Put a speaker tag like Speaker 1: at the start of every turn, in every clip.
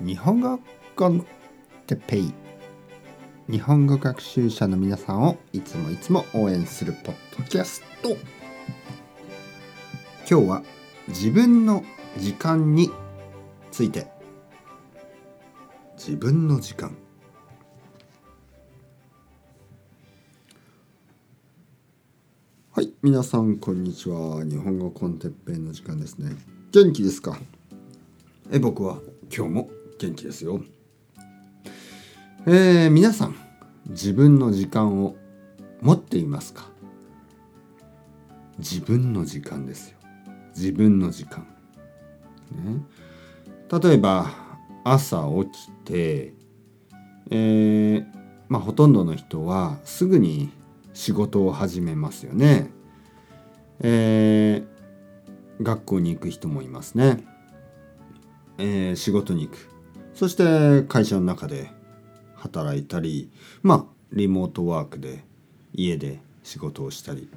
Speaker 1: 日本語コンテペイ。日本語学習者の皆さんをいつもいつも応援するポッドキャスト。今日は自分の時間について。自分の時間。はい皆さんこんにちは。日本語コンテッペイの時間ですね。元気ですか？え僕は今日も元気ですよ。えー、皆さん自分の時間を持っていますか？自分の時間ですよ。自分の時間。ね。例えば朝起きてえー、まあほとんどの人はすぐに仕事を始めますよね。えー、学校に行く人もいますね。えー、仕事に行く。そして会社の中で働いたりまあリモートワークで家で仕事をしたり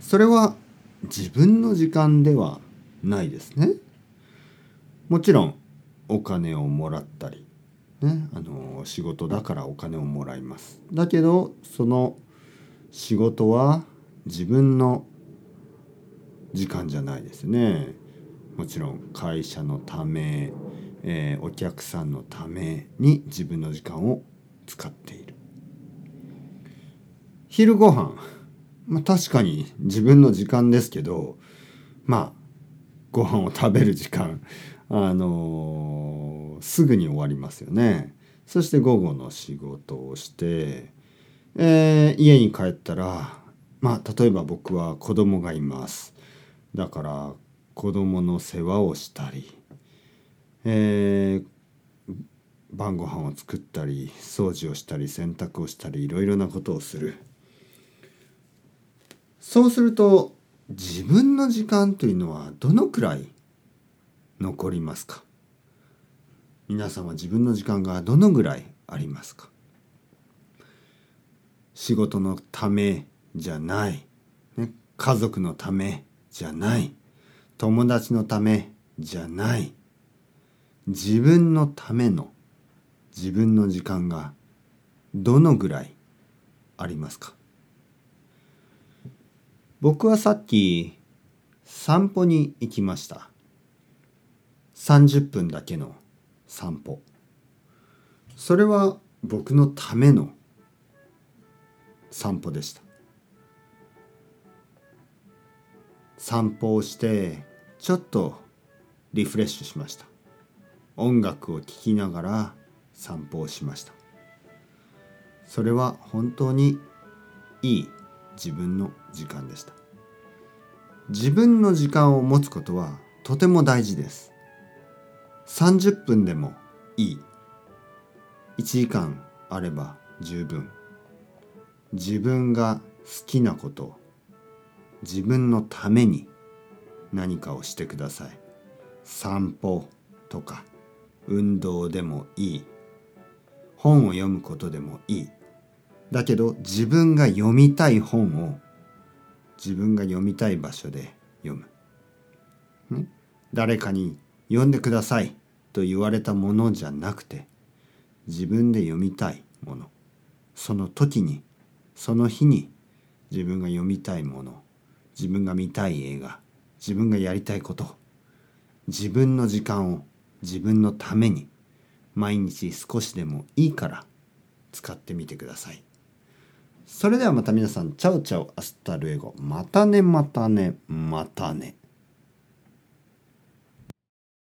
Speaker 1: それは自分の時間ではないですね。もちろんお金をもらったり、ね、あの仕事だからお金をもらいます。だけどその仕事は自分の時間じゃないですね。もちろん会社のため、えー、お客さんのために自分の時間を使っている。昼ご飯。まあ確かに自分の時間ですけどまあご飯を食べる時間。あのー、すぐに終わりますよね。そして午後の仕事をして、えー、家に帰ったらまあ例えば僕は子供がいます。だから子供の世話をしたり、えー、晩ご飯を作ったり掃除をしたり洗濯をしたりいろいろなことをする。そうすると自分の時間というのはどのくらい残りますか？皆さんは自分の時間がどのぐらいありますか？仕事のためじゃない、ね、家族のためじゃない。友達のためじゃない。自分のための自分の時間がどのぐらいありますか？僕はさっき散歩に行きました。30分だけの散歩。それは僕のための散歩でした。散歩をしてちょっとリフレッシュしました。音楽を聴きながら散歩をしました。それは本当にいい自分の時間でした。自分の時間を持つことはとても大事です。30分でもいい。1時間あれば十分。自分が好きなこと自分のために何かをしてください。散歩とか。運動でもいい。本を読むことでもいい。だけど自分が読みたい本を自分が読みたい場所で読む。誰かに読んでくださいと言われたものじゃなくて自分で読みたいもの。その時にその日に自分が読みたいもの。自分が見たい映画。自分がやりたいこと。自分の時間を自分のために毎日少しでもいいから使ってみてください。それではまた皆さん、 chao chao hasta luego。またねまたねまたね。